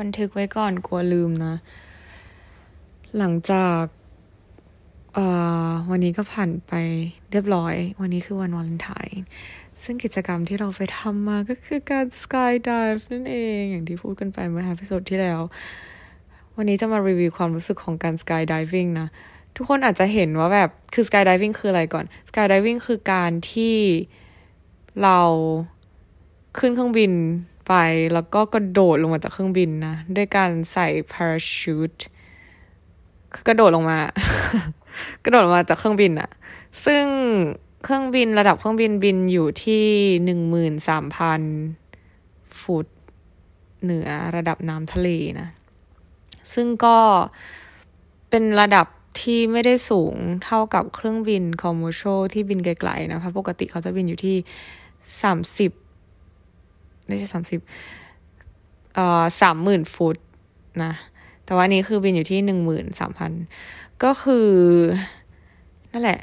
บันทึกไว้ก่อนกลัวลืมนะ หลังจากวันนี้ก็ผ่านไปเรียบร้อย วันนี้คือวันวาเลนไทน์ซึ่งกิจกรรมที่เราไปทำมาก็คือการ skydive นั่นเอง อย่างที่พูดกันไปเมื่อ episode ที่แล้ว วันนี้จะมารีวิวความรู้สึกของการ skydiving นะ ทุกคนอาจจะเห็นว่าแบบคือ skydiving คืออะไรก่อน skydiving คือการที่เราขึ้นเครื่องบิน ไป แล้วก็กระโดดลงมาจากเครื่องบินนะด้วยการใส่พาราชูตกระโดดลงมา กระโดดลงมาจากเครื่องบินอะซึ่งเครื่องบินระดับเครื่องบินบินอยู่ที่หนึ่งหมื่นสามพันฟุตเหนือระดับน้ำทะเลนะ ซึ่งก็เป็นระดับที่ไม่ได้สูงเท่ากับเครื่องบินคอมมูโชที่บินไกลๆนะเพราะปกติเขาจะบินอยู่ที่สามสิบ ไม่ใช่สามสิบเอ่อสามหมื่นฟุตนะ แต่ว่านี้คือบินอยู่ที่หนึ่งหมื่นสามพันก็คือ นั่นแหละ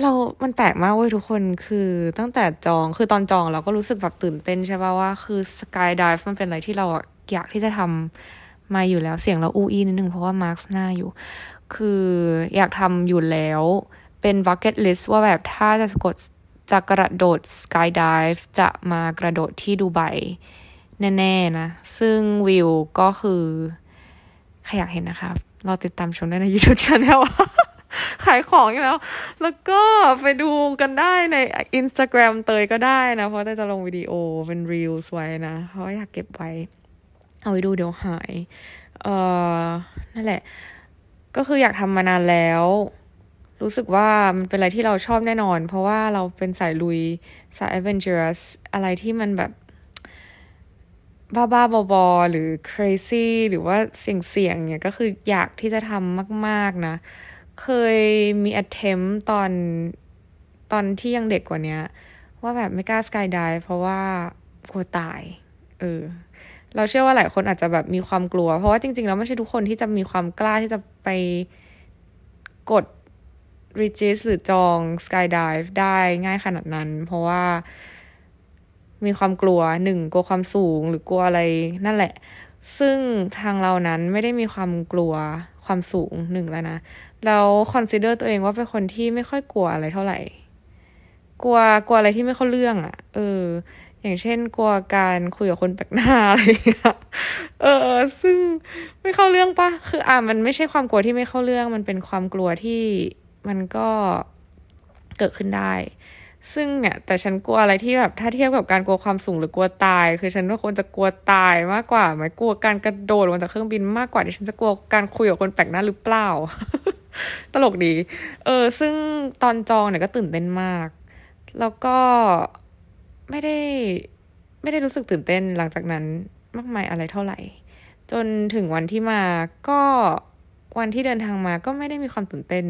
เรามันแปลกมากเว้ยทุกคนคือตั้งแต่จองคือตอนจองเราก็รู้สึกแบบตื่นเต้นใช่ป่ะว่าคือสกายดิฟมันเป็นอะไรที่เราอยากที่จะทำมาอยู่แล้วเสียงเราอูอีนิดนึงเพราะว่ามาร์คหน้าอยู่ คืออยากทำอยู่แล้วเป็น bucket list ว่าแบบถ้าจะกด จะกระโดดสกายดิฟจะมากระโดดที่ดูไบแน่ๆนะ ซึ่งวิวก็คือใครอยากเห็นนะคะเราติดตามชมได้ใน YouTube Channel ขายของอยู่แล้ว แล้วก็ไปดูกันได้ใน Instagram เตยก็ได้นะ เพราะเตยจะลงวิดีโอเป็น Reels ไว้นะ เพราะอยากเก็บไว้ เอาไว้ดูเดี๋ยวหาย เอ่อ นั่นแหละ ก็คืออยากทำมานานแล้ว รู้สึกว่ามันเป็นอะไรที่เราชอบแน่นอน เพราะว่าเราเป็นสายลุย สาย adventurous อะไรที่มันแบบ บ้าบ้าบอๆหรือ crazy หรือว่าเสี่ยงเสี่ยงเนี่ยก็คืออยากที่จะทำมากๆนะ เคยมี attempt ตอนตอนที่ยังเด็กกว่านี้ว่าแบบไม่กล้า skydive เพราะว่ากลัวตาย เออ เราเชื่อว่าหลายคนอาจจะแบบมีความกลัว เพราะว่าจริงๆแล้วไม่ใช่ทุกคนที่จะมีความกล้าที่จะไปกด r e g i s หรือจอง Skydive ได้ง่ายขนาดนั้น เพราะว่ามีความกลัวหนึ่งกลัวความสูงหรือกลัวอะไรนั่นแหละ ซึ่งทางเรานั้นไม่ได้มีความกลัวความสูงหนึ่งแล้วนะแล้วconsider ตัวเองว่าเป็นคนที่ไม่ค่อยกลัวอะไรเท่าไหร่ กลัวกลัวอะไรที่ไม่เข้าเรื่องอะ่ะ เออ อย่างเช่น กลัวการคุยกับคนแปลกหน้าอะไรอย่างเงี้ยเออ ซึ่งไม่เข้าเรื่องปะคืออ่ามันไม่ใช่ความกลัวที่ไม่เข้าเรื่อง มันเป็นความกลัวที่ มันก็เกิดขึ้นได้ ซึ่งเนี่ย แต่ฉันกลัวอะไรที่แบบถ้าเทียบกับการกลัวความสูงหรือกลัวตาย คือฉันว่าคนจะกลัวตายมากกว่าไหมกลัวการกระโดดลงจากเครื่องบินมากกว่าที่ฉันจะกลัวการคุยกับคนแปลกหน้าหรือเปล่า ตลกดี เออ ซึ่งตอนจองเนี่ยก็ตื่นเต้นมาก แล้วก็ไม่ได้ไม่ได้รู้สึกตื่นเต้นหลังจากนั้นมากมายอะไรเท่าไหร่ จนถึงวันที่มาก็วันที่เดินทางมาก็ไม่ได้มีความตื่นเต้น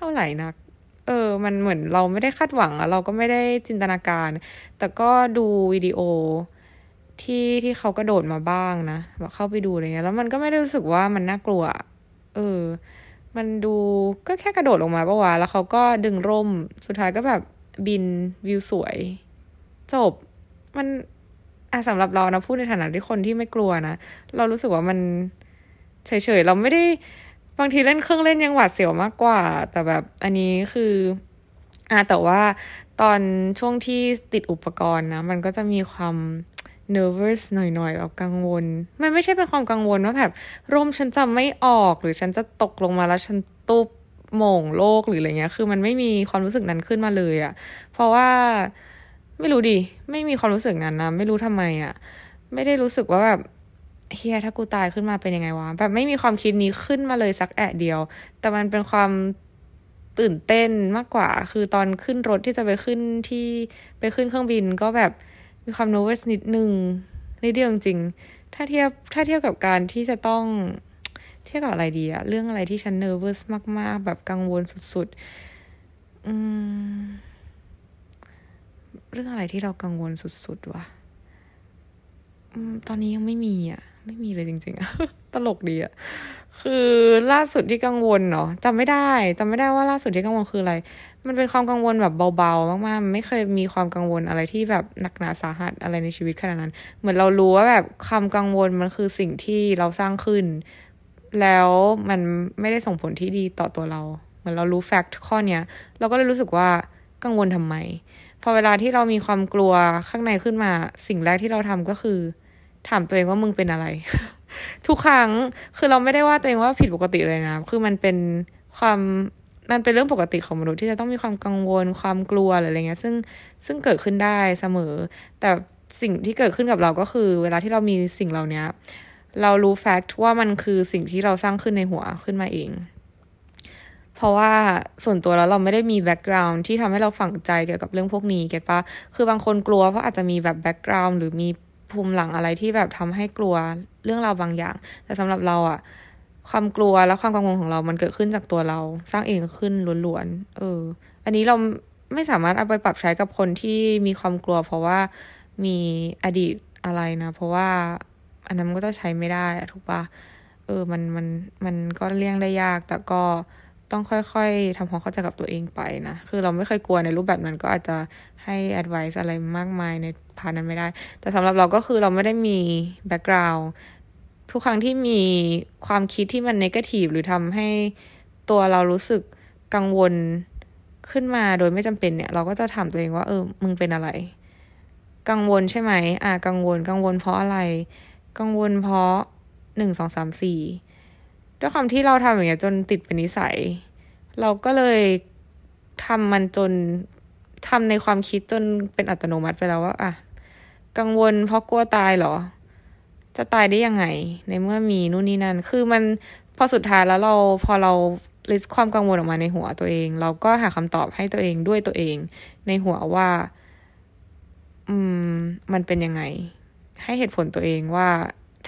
ท่าไหร่นัก เออ มันเหมือนเราไม่ได้คาดหวังอะเราก็ไม่ได้จินตนาการ แต่ก็ดูวิดีโอที่ที่เขากระโดดมาบ้างนะแบบเข้าไปดูอะไรเงี้ยแล้วมันก็ไม่ได้รู้สึกว่ามันน่ากลัว เออ มันดูก็แค่กระโดดลงมาปะวะแล้วเขาก็ดึงร่มสุดท้ายก็แบบบินวิวสวย จบ มันอะสำหรับเรานะพูดในฐานะที่คนที่ไม่กลัวนะเรารู้สึกว่ามันเฉยๆเราไม่ได้ บางทีเล่นเครื่องเล่นยังหวาดเสียวมากกว่า แต่แบบอันนี้คืออ่าแต่ว่าตอนช่วงที่ติดอุปกรณ์นะ มันก็จะมีความ nervous หน่อยๆแบบกังวล มันไม่ใช่เป็นความกังวลว่าแบบร่มฉันจะไม่ออกหรือฉันจะตกลงมาแล้วฉันตุบโมงโลกหรืออะไรเงี้ย คือมันไม่มีความรู้สึกนั้นขึ้นมาเลยอะ่ะ เพราะว่าไม่รู้ดิ ไม่มีความรู้สึกนั้นนะ ไม่รู้ทำไมอะ่ะ ไม่ได้รู้สึกว่าแบบ เฮียถ้ากูตายขึ้นมาเป็นยังไงวะแบบไม่มีความคิดนี้ขึ้นมาเลยสักแอะเดียว แต่มันเป็นความตื่นเต้นมากกว่า คือตอนขึ้นรถที่จะไปขึ้นที่ไปขึ้นเครื่องบินก็แบบมีความ nervous นิดนึงนิดเดียวจริงถ้าเทียบถ้าเทียบกับการที่จะต้องเทียบกับอะไรดีอะเรื่องอะไรที่ฉัน nervous มาก ๆ แบบกังวลสุดๆอืมเรื่องอะไรที่เรากังวลสุดๆวะ ตอนนี้ยังไม่มีอะ ไม่มีเลยจริง ๆอะตลกดีอะคือล่าสุดที่กังวลเนาะจำไม่ได้จำไม่ได้ว่าล่าสุดที่กังวลคืออะไร มันเป็นความกังวลแบบเบาๆมากๆ ไม่เคยมีความกังวลอะไรที่แบบหนักหนาสาหัสอะไรในชีวิตขนาดนั้น เหมือนเรารู้ว่าแบบความกังวลมันคือสิ่งที่เราสร้างขึ้น แล้วมันไม่ได้ส่งผลที่ดีต่อตัวเรา เหมือนเรารู้แฟกต์ข้อเนี้ยเราก็เลยรู้สึกว่ากังวลทำไม พอเวลาที่เรามีความกลัวข้างในขึ้นมา สิ่งแรกที่เราทำก็คือ ถามตัวเองว่ามึงเป็นอะไร ทุกครั้งคือเราไม่ได้ว่าตัวเองว่าผิดปกติเลยนะ คือมันเป็นความมันเป็นเรื่องปกติของมนุษย์ที่จะต้องมีความกังวลความกลัวอะไรเงี้ย ซึ่งซึ่งเกิดขึ้นได้เสมอ แต่สิ่งที่เกิดขึ้นกับเราก็คือ เวลาที่เรามีสิ่งเหล่านี้เรารู้ fact ว่ามันคือสิ่งที่เราสร้างขึ้นในหัวขึ้นมาเอง เพราะว่าส่วนตัวแล้วเราไม่ได้มี background ที่ทำให้เราฝังใจเกี่ยวกับเรื่องพวกนี้ get ปะคือบางคนกลัวเพราะอาจจะมีแบบ background หรือมี ภูมิหลังอะไรที่แบบทำให้กลัวเรื่องราวบางอย่าง แต่สำหรับเราอะความกลัวและความกังวลของเรามันเกิดขึ้นจากตัวเรา สร้างเองขึ้นล้วนๆเออ อันนี้เราไม่สามารถเอาไปปรับใช้กับคนที่มีความกลัว เพราะว่ามีอดีตอะไรนะ เพราะว่าอันนั้นก็จะใช้ไม่ได้ถูกปะเออ มันมันมันก็เลี่ยงได้ยากแต่ก็ ต้องค่อยๆทำความเข้าใจกับตัวเองไปนะ คือเราไม่เคยกลัวในรูปแบบนั้นก็อาจจะให้ advice อะไรมากมายในพานั้นไม่ได้ แต่สำหรับเราก็คือเราไม่ได้มี background ทุกครั้งที่มีความคิดที่มัน negative หรือทำให้ตัวเรารู้สึกกังวลขึ้นมาโดยไม่จำเป็นเนี่ย เราก็จะถามตัวเองว่าเออ มึงเป็นอะไร กังวลใช่ไหม อ่า กังวล กังวลเพราะอะไร กังวลเพราะหนึ่งสองสามสี่ ด้วยความที่เราทำอย่างเงี้ยจนติดเป็นนิสัย เราก็เลยทำมันจนทำในความคิดจนเป็นอัตโนมัติไปแล้วว่า อะ กังวลเพราะกลัวตายเหรอ จะตายได้ยังไง ในเมื่อมีนู่นนี่นั่น คือมันพอสุดท้ายแล้วเราพอเราลิสความกังวลออกมาในหัวตัวเอง เราก็หาคำตอบให้ตัวเองด้วยตัวเอง ในหัวว่า อืม มันเป็นยังไง ให้เหตุผลตัวเองว่า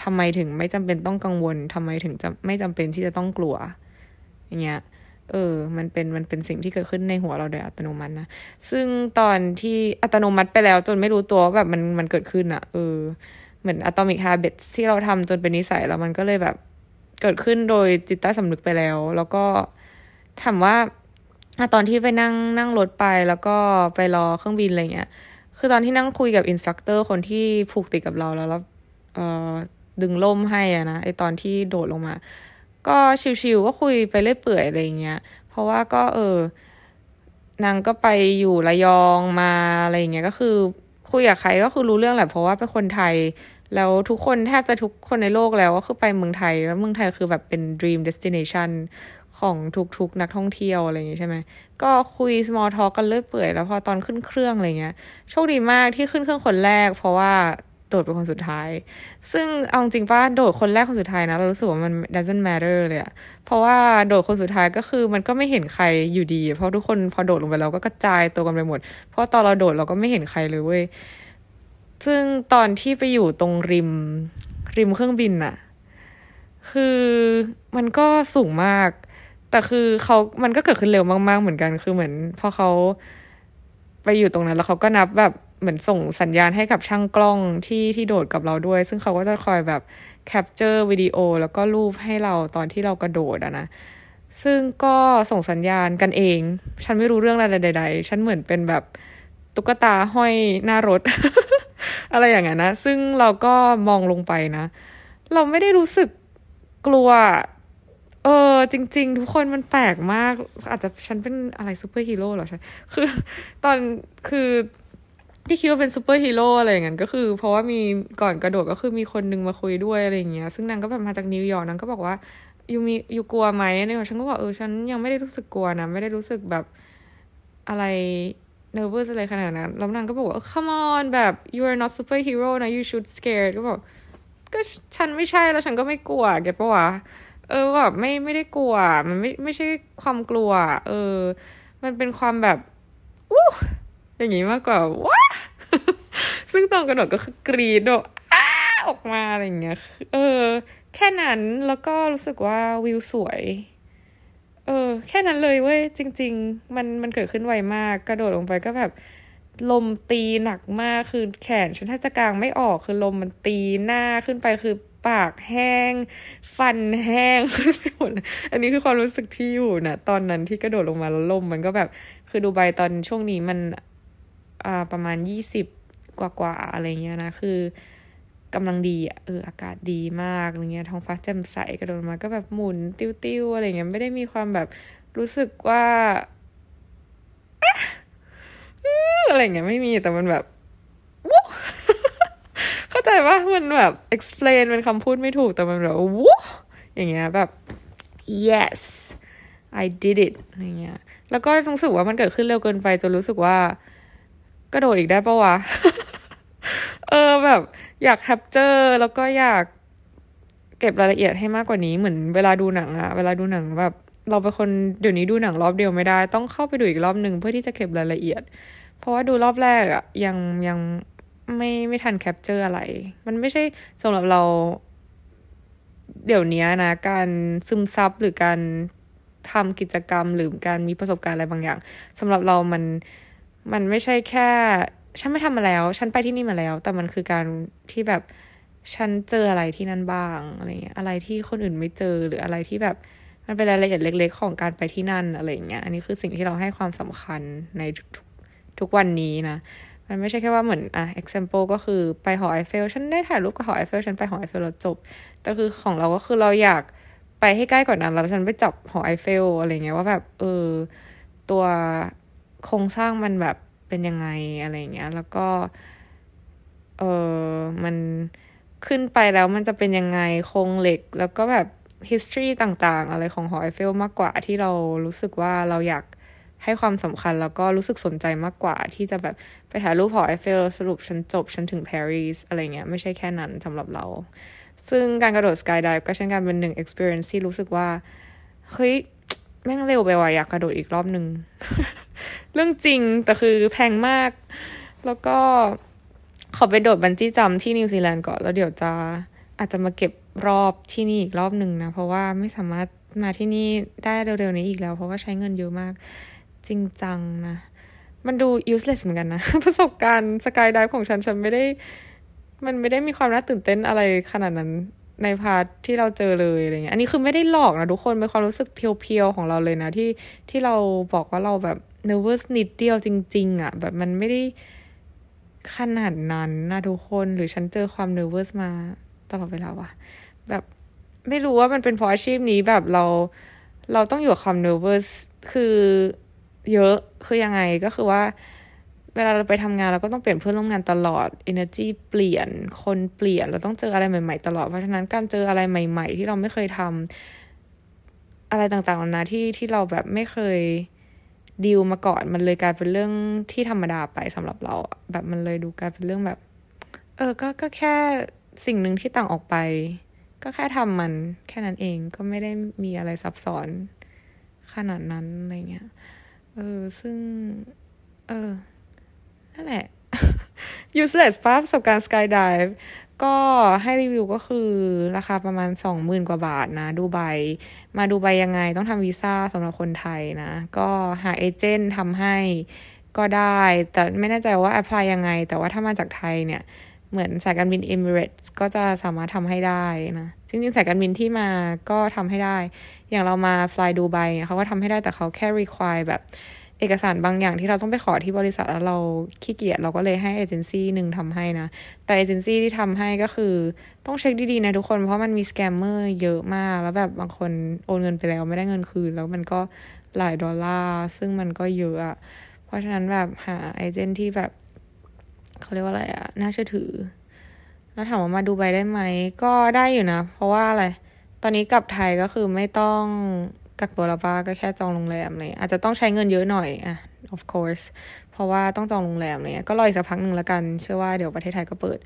ทำไมถึงไม่จำเป็นต้องกังวลทำไมถึงจะไม่จำเป็นที่จะต้องกลัว อย่างเงี้ย เออ มันเป็นมันเป็นสิ่งที่เกิดขึ้นในหัวเราโดยอัตโนมัตินะ ซึ่งตอนที่อัตโนมัติไปแล้ว จนไม่รู้ตัวแบบมันมันเกิดขึ้นอะ่ะเออ เหมือน atomic habits ที่เราทำจนเป็นนิสัยแล้วมันก็เลยแบบเกิดขึ้นโดยจิตใต้สำนึกไปแล้ว แล้วก็ถามว่าตอนที่ไปนั่งนั่งรถไปแล้วก็ไปรอเครื่องบินอะไรเงี้ย คือตอนที่นั่งคุยกับ instructor คนที่ผูกติดกับเราแล้วแล้วเออ ดึงล่มให้อะนะไอตอนที่โดดลงมา ก็ชิวๆก็คุยไปเรื่อยเปื่อยอะไรเงี้ย เพราะว่าก็เออนางก็ไปอยู่ระยองมาอะไรเงี้ยก็คือคุยกับใครก็คือรู้เรื่องแหละเพราะว่าเป็นคนไทย แล้วทุกคนแทบจะทุกคนในโลกแล้วก็คือไปเมืองไทย แล้วเมืองไทยคือแบบเป็น dream destination ของทุกๆนักท่องเที่ยวอะไรอย่างงี้ใช่ไหมก็คุย small talk กันเรื่อยเปื่อยแล้วพอตอนขึ้นเครื่องอะไรเงี้ยโชคดีมากที่ขึ้นเครื่องคนแรก เพราะว่า โดดเป็นคนสุดท้าย ซึ่งเอาจริงป่ะโดดคนแรกคนสุดท้ายนะ เรารู้สึกว่ามัน doesn't matter เลยอะเพราะว่าโดดคนสุดท้ายก็คือมันก็ไม่เห็นใครอยู่ดี เพราะทุกคนพอโดดลงไปเราก็กระจายตัวกันไปหมด เพราะตอนเราโดดเราก็ไม่เห็นใครเลยเว้ย ซึ่งตอนที่ไปอยู่ตรงริมริมเครื่องบินอะคือมันก็สูงมาก แต่คือเขามันก็เกิดขึ้นเร็วมาก ๆ เหมือนกัน คือเหมือนพอเขาไปอยู่ตรงนั้นแล้วเขาก็นับแบบ เหมือนส่งสัญญาณให้กับช่างกล้องที่ที่โดดกับเราด้วย ซึ่งเขาก็จะคอยแบบ capture วิดีโอแล้วก็รูปให้เราตอนที่เรากระโดดอะนะซึ่งก็ส่งสัญญาณกันเอง ฉันไม่รู้เรื่องอะไรใด ๆ ฉันเหมือนเป็นแบบตุ๊กตาห้อยหน้ารถ อะไรอย่างเงี้ยนะ ซึ่งเราก็มองลงไปนะ เราไม่ได้รู้สึกกลัว เออ จริง ๆ ทุกคนมันแปลกมาก อาจจะฉันเป็นอะไรซูเปอร์ฮีโร่เหรอฉันคือ ตอนคือ ที่คิดว่าเป็นซูเปอร์ฮีโร่อะไรอย่างเงี้ยก็คือ เพราะว่ามีก่อนกระโดดก็คือมีคนนึงมาคุยด้วยอะไรอย่างเงี้ยซึ่งนางก็แบบมาจากนิวยอร์กนางก็บอกว่า you มี you กลัวไหมเนี่ยฉันก็บอกเออฉันยังไม่ได้รู้สึกกลัวนะ ไม่ได้รู้สึกแบบอะไร nervous อะไรขนาดนั้นแล้วนางก็บอกว่า come on แบบ you are not superhero นะ you should scared ก็บอกก็ฉันไม่ใช่แล้วฉันก็ไม่กลัวเก็ตปะวะเออแบบไม่ไม่ได้กลัว มันไม่ไม่ใช่ความกลัว เออ มันเป็นความแบบอู้ อย่างนี้มากกว่าว้าซึ่งตอนกระโดดก็คือกรีดอ้าออกมาอะไรอย่างเงี้ย เออ แค่นั้นแล้วก็รู้สึกว่าวิวสวย เออ แค่นั้นเลยเว้ยจริง ๆ มันมันเกิดขึ้นไวมาก กระโดดลงไปก็แบบลมตีหนักมากคือแขนฉันแทบจะกางไม่ออกคือลมมันตีหน้าขึ้นไปคือปากแห้ง ฟันแห้งขึ้นไปหมดอันนี้คือความรู้สึกที่อยู่นะตอนนั้นที่กระโดดลงมาแล้วลมมันก็แบบคือดูใบตอนช่วงนี้มัน ประมาณยี่สิบกว่าๆอะไรเงี้ยนะ คือกำลังดีอะเอออากาศดีมากอะไรเงี้ยท้องฟ้าแจ่มใสกระโดดมาก็แบบหมุนติ้วๆอะไรเงี้ยไม่ได้มีความแบบรู้สึกว่าอะไรเงี้ยไม่มีแต่มันแบบเข้าใจว่ามันแบบ explain เป็นคำพูดไม่ถูกแต่มันแบบวู้อย่างเงี้ยแบบ yes I did it อะไรเงี้ย แล้วก็รู้สึกว่ามันเกิดขึ้นเร็วเกินไปจนรู้สึกว่า กระโดดอีกได้ปะวะ เออแบบ อยากแคปเจอร์แล้วก็อยากเก็บรายละเอียดให้มากกว่านี้เหมือนเวลาดูหนังอะเวลาดูหนังแบบ เราเป็นคนเดี๋ยวนี้ดูหนังรอบเดียวไม่ได้ ต้องเข้าไปดูอีกรอบหนึ่งเพื่อที่จะเก็บรายละเอียด เพราะว่าดูรอบแรกอะยังยังไม่ไม่ทัน capture อะไร มันไม่ใช่สำหรับเรา เดี๋ยวนี้นะ การซึมซับหรือการทำกิจกรรมหรือการมีประสบการณ์อะไรบางอย่างสำหรับเรามัน มันไม่ใช่แค่ ฉันไม่ทำมาแล้ว ฉันไปที่นี่มาแล้ว แต่มันคือการที่แบบฉันเจออะไรที่นั่นบ้างอะไรเงี้ยอะไรที่คนอื่นไม่เจอหรืออะไรที่แบบมันเป็นรายละเอียดเล็ก ๆ ของการไปที่นั่นอะไรเงี้ยอันนี้คือสิ่งที่เราให้ความสำคัญในทุกทุกวันนี้นะมันไม่ใช่แค่ว่าเหมือนอะ example ก็คือไปหอไอเฟลฉันได้ถ่ายรูปกับหอไอเฟลฉันไปหอไอเฟลแล้วจบ แต่คือของเราก็คือเราอยากไปให้ใกล้กว่านั้นแล้วฉันไปจับหอไอเฟลอะไรเงี้ยว่าแบบเออตัว โครงสร้างมันแบบเป็นยังไงอะไรเงี้ย แล้วก็เออมันขึ้นไปแล้วมันจะเป็นยังไงโครงเหล็ก แล้วก็แบบ history ต่างๆ อะไรของหอไอเฟลมากกว่าที่เรารู้สึกว่าเราอยากให้ความสำคัญแล้วก็รู้สึกสนใจมากกว่า ที่จะแบบไปถ่ายรูปหอไอเฟลสรุปฉันจบฉันถึงปารีสอะไรเงี้ยไม่ใช่แค่นั้นสำหรับเรา ซึ่งการกระโดดสกายดิฟก็เช่นกันเป็นหนึ่ง experience ที่รู้สึกว่า เฮ้ย แม่งเร็วไปว่ะอยากกระโดดอีกรอบหนึ่ง เรื่องจริงแต่คือแพงมาก แล้วก็ขอไปโดดบันจี้จัมที่นิวซีแลนด์ก่อน แล้วเดี๋ยวจะอาจจะมาเก็บรอบที่นี่อีกรอบหนึ่งนะ เพราะว่าไม่สามารถมาที่นี่ได้เร็วๆนี้อีกแล้ว เพราะว่าใช้เงินเยอะมาก จริงจังนะ มันดู useless เหมือนกันนะ ประสบการณ์สกายดิฟของฉัน ฉันไม่ได้ มันไม่ได้มีความน่าตื่นเต้นอะไรขนาดนั้น ในพาร์ทที่เราเจอเลยอะไรเงี้ย อันนี้คือไม่ได้หลอกนะทุกคน เป็นความรู้สึกเพียวๆของเราเลยนะ ที่ที่เราบอกว่าเราแบบ nervous นิดเดียวจริง ๆอะ่ะ แบบมันไม่ได้ขนาดนั้นนะทุกคน หรือฉันเจอความ nervous มาตลอดเวลาวะแบบไม่รู้ว่ามันเป็นเพราะอาชีพนี้แบบเราเราต้องอยู่กับความ nervous คือเยอะคือยังไงก็คือว่า เวลาเราไปทำงานเราก็ต้องเปลี่ยนเพื่อนร่วมงานตลอด energy เปลี่ยน คนเปลี่ยน เราต้องเจออะไรใหม่ ๆ ตลอด เพราะฉะนั้นการเจออะไรใหม่ ๆ ที่เราไม่เคยทำอะไรต่างๆนานาที่ที่เราแบบไม่เคยดีลมาก่อน มันเลยกลายเป็นเรื่องที่ธรรมดาไปสำหรับเรา แบบมันเลยดูกลายเป็นเรื่องแบบ เออ ก็ ก็แค่สิ่งหนึ่งที่ต่างออกไป ก็แค่ทำมันแค่นั้นเอง ก็ไม่ได้มีอะไรซับซ้อนขนาดนั้นอะไรเงี้ย เออ ซึ่ง เออ นั่นแหละ useless ป้าประสบการณ์ skydive ก็ให้รีวิวก็คือราคาประมาณสองหมื่นกว่าบาทนะ ดูใบ มาดูใบยังไงต้องทำวีซ่าสำหรับคนไทยนะ ก็หาเอเจนต์ทำให้ก็ได้ แต่ไม่แน่ใจว่าแอพพลายยังไง แต่ว่าถ้ามาจากไทยเนี่ย เหมือนสายการบิน Emirates ก็จะสามารถทำให้ได้นะ จริงๆ สายการบินที่มาก็ทำให้ได้ อย่างเรามาฟลายดูไบเขาก็ทำให้ได้แต่เขาแค่ require แบบ เอกสารบางอย่างที่เราต้องไปขอที่บริษัทแล้วเราขี้เกียจเราก็เลยให้เอเจนซี่หนึ่งทำให้นะ แต่เอเจนซี่ที่ทำให้ก็คือต้องเช็คดีๆนะทุกคน เพราะมันมี scammer เยอะมาก แล้วแบบบางคนโอนเงินไปแล้วไม่ได้เงินคืน แล้วมันก็หลายดอลลาร์ซึ่งมันก็เยอะอะเพราะฉะนั้นแบบหาเอเจนที่แบบเขาเรียกว่าอะไรอะน่าเชื่อถือ แล้วถามว่ามาดูไบได้ไหมก็ได้อยู่นะ เพราะว่าอะไรตอนนี้กลับไทยก็คือไม่ต้อง กักตัวแล้วป้าก็แค่จองโรงแรมเลยอาจจะต้องใช้เงินเยอะหน่อยอะ of course เพราะว่าต้องจองโรงแรมเลยก็รออีกสักพักหนึ่งแล้วกัน เชื่อว่าเดี๋ยวประเทศไทยก็เปิด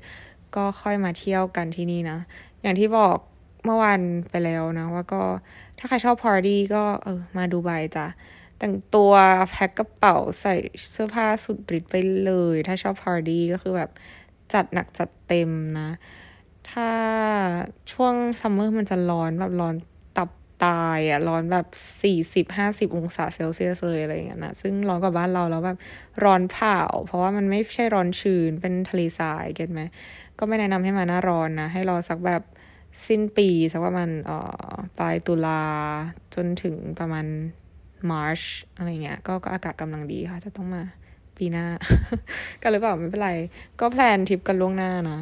ก็ค่อยมาเที่ยวกันที่นี่นะ อย่างที่บอกเมื่อวานไปแล้วนะว่าก็ถ้าใครชอบพาร์ตี้ก็เออมาดูใบจ้ะแต่งตัวแพ็คกระเป๋าใส่เสื้อผ้าสุดฤทธิ์ไปเลย ถ้าชอบพาร์ตี้ก็คือแบบจัดหนักจัดเต็มนะ ถ้าช่วง summer มันจะร้อนแบบร้อน ตายอะร้อนแบบสี่สิบห้าสิบองศาเซลเซียสเลยอะไรอย่างเงี้ยนะซึ่งร้อนกว่าบ้านเราแล้วแบบร้อนเผาเพราะว่ามันไม่ใช่ร้อนชื้นเป็นทะเลทราย get ไหมก็ไม่แนะนำให้มาหน้าร้อนนะ ให้รอสักแบบสิ้นปีสักประมาณเอ่อปลายตุลาจนถึงประมาณ March อะไรเงี้ยก็ก็อากาศกำลังดีค่ะ จะต้องมาปีหน้า ก็เลยเปล่าไม่เป็นไร ก็แพลนทริปกันล่วงหน้านะ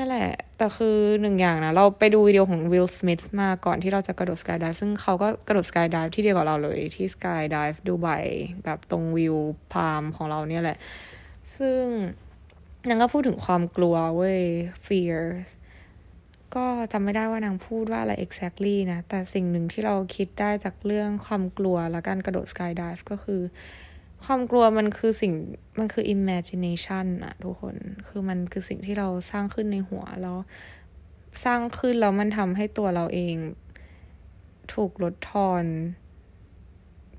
นั่นแหละ แต่คือหนึ่งอย่างนะ เราไปดูวิดีโอของวิลสมิธมาก่อนที่เราจะกระโดดสกายดิฟซึ่งเขาก็กระโดดสกายดิฟที่เดียวกับเราเลยที่สกายดิฟดูไบแบบตรงวิวพามของเราเนี่ยแหละ ซึ่งนางก็พูดถึงความกลัวเว้ย fears ก็จำไม่ได้ว่านางพูดว่าอะไร exactly นะ แต่สิ่งหนึ่งที่เราคิดได้จากเรื่องความกลัวและการกระโดด skydive ก็คือ ความกลัวมันคือสิ่งมันคือ imagination อะทุกคนคือมันคือสิ่งที่เราสร้างขึ้นในหัวแล้วสร้างขึ้นแล้วมันทำให้ตัวเราเอง ถูกลดทอน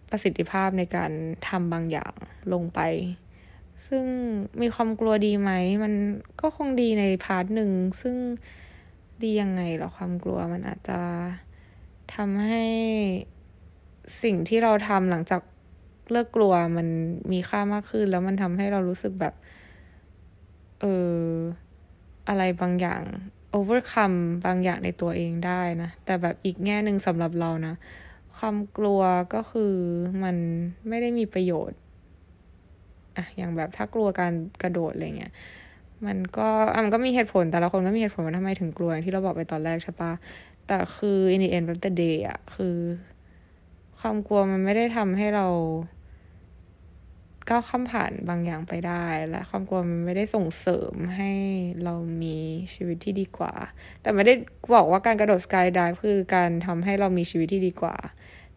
ประสิทธิภาพในการทำบางอย่างลงไป ซึ่งมีความกลัวดีไหม มันก็คงดีในพาร์ทหนึ่ง ซึ่งดียังไงหรอความกลัวมันอาจจะทำให้สิ่งที่เราทำหลังจาก เลิกกลัวมันมีค่ามากขึ้น แล้วมันทำให้เรารู้สึกแบบ เอออะไรบางอย่าง overcome บางอย่างในตัวเองได้นะ แต่แบบอีกแง่หนึ่งสำหรับเรานะ ความกลัวก็คือมันไม่ได้มีประโยชน์อะอย่างแบบถ้ากลัวการกระโดดอะไรเงี้ยมันก็มันก็มีเหตุผล แต่ละคนก็มีเหตุผลว่าทำไมถึงกลัวอย่างที่เราบอกไปตอนแรกใช่ปะแต่คือ in the end of the day อะคือ ความกลัวมันไม่ได้ทำให้เรา ก้าวข้ามผ่านบางอย่างไปได้ และความกลัวมันไม่ได้ส่งเสริมให้เรามีชีวิตที่ดีกว่า แต่ไม่ได้บอกว่าการกระโดดสกายดิฟคือการทำให้เรามีชีวิตที่ดีกว่า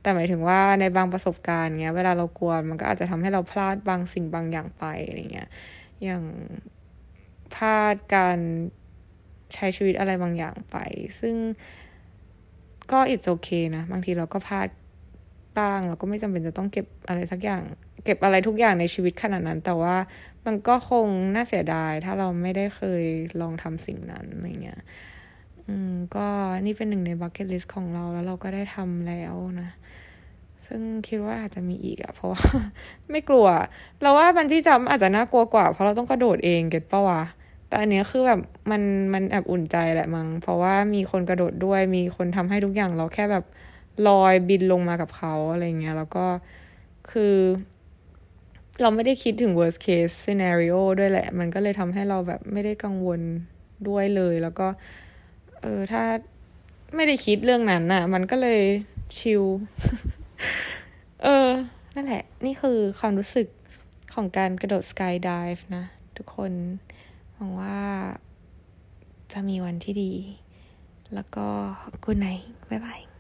แต่หมายถึงว่าในบางประสบการณ์เงี้ย เวลาเรากลัวมันก็อาจจะทำให้เราพลาดบางสิ่งบางอย่างไปอะไรเงี้ย อย่างพลาดการใช้ชีวิตอะไรบางอย่างไป ซึ่งก็ it's okay นะ บางทีเราก็พลาดบ้าง เราก็ไม่จำเป็นจะต้องเก็บอะไรสักอย่าง เก็บอะไรทุกอย่างในชีวิตขนาดนั้น แต่ว่ามันก็คงน่าเสียดาย ถ้าเราไม่ได้เคยลองทำสิ่งนั้นอะไรเงี้ยอืมก็นี่เป็นหนึ่งใน bucket list ของเราแล้วเราก็ได้ทำแล้วนะ ซึ่งคิดว่าอาจจะมีอีกอะเพราะว่าไม่กลัว เราว่าบันที่จำอาจจะน่ากลัวกว่า เพราะเราต้องกระโดดเองเก็ตปะวะแต่อันนี้คือแบบมันมันแอบอุ่นใจแหละมัง้งเพราะว่ามีคนกระโดดด้วย มีคนทำให้ทุกอย่างเราแค่แบบลอยบินลงมากับเขาอะไรเงี้ย แล้วก็คือ เราไม่ได้คิดถึง worst case scenario ด้วยแหละ มันก็เลยทำให้เราแบบไม่ได้กังวลด้วยเลย แล้วก็ เออ ถ้าไม่ได้คิดเรื่องนั้นน่ะ มันก็เลยชิล เออ นั่นแหละ นี่คือความรู้สึกของการกระโดดสกายดิฟนะ ทุกคนหวังว่าจะมีวันที่ดี แล้วก็กุณไหนบ๊ายบาย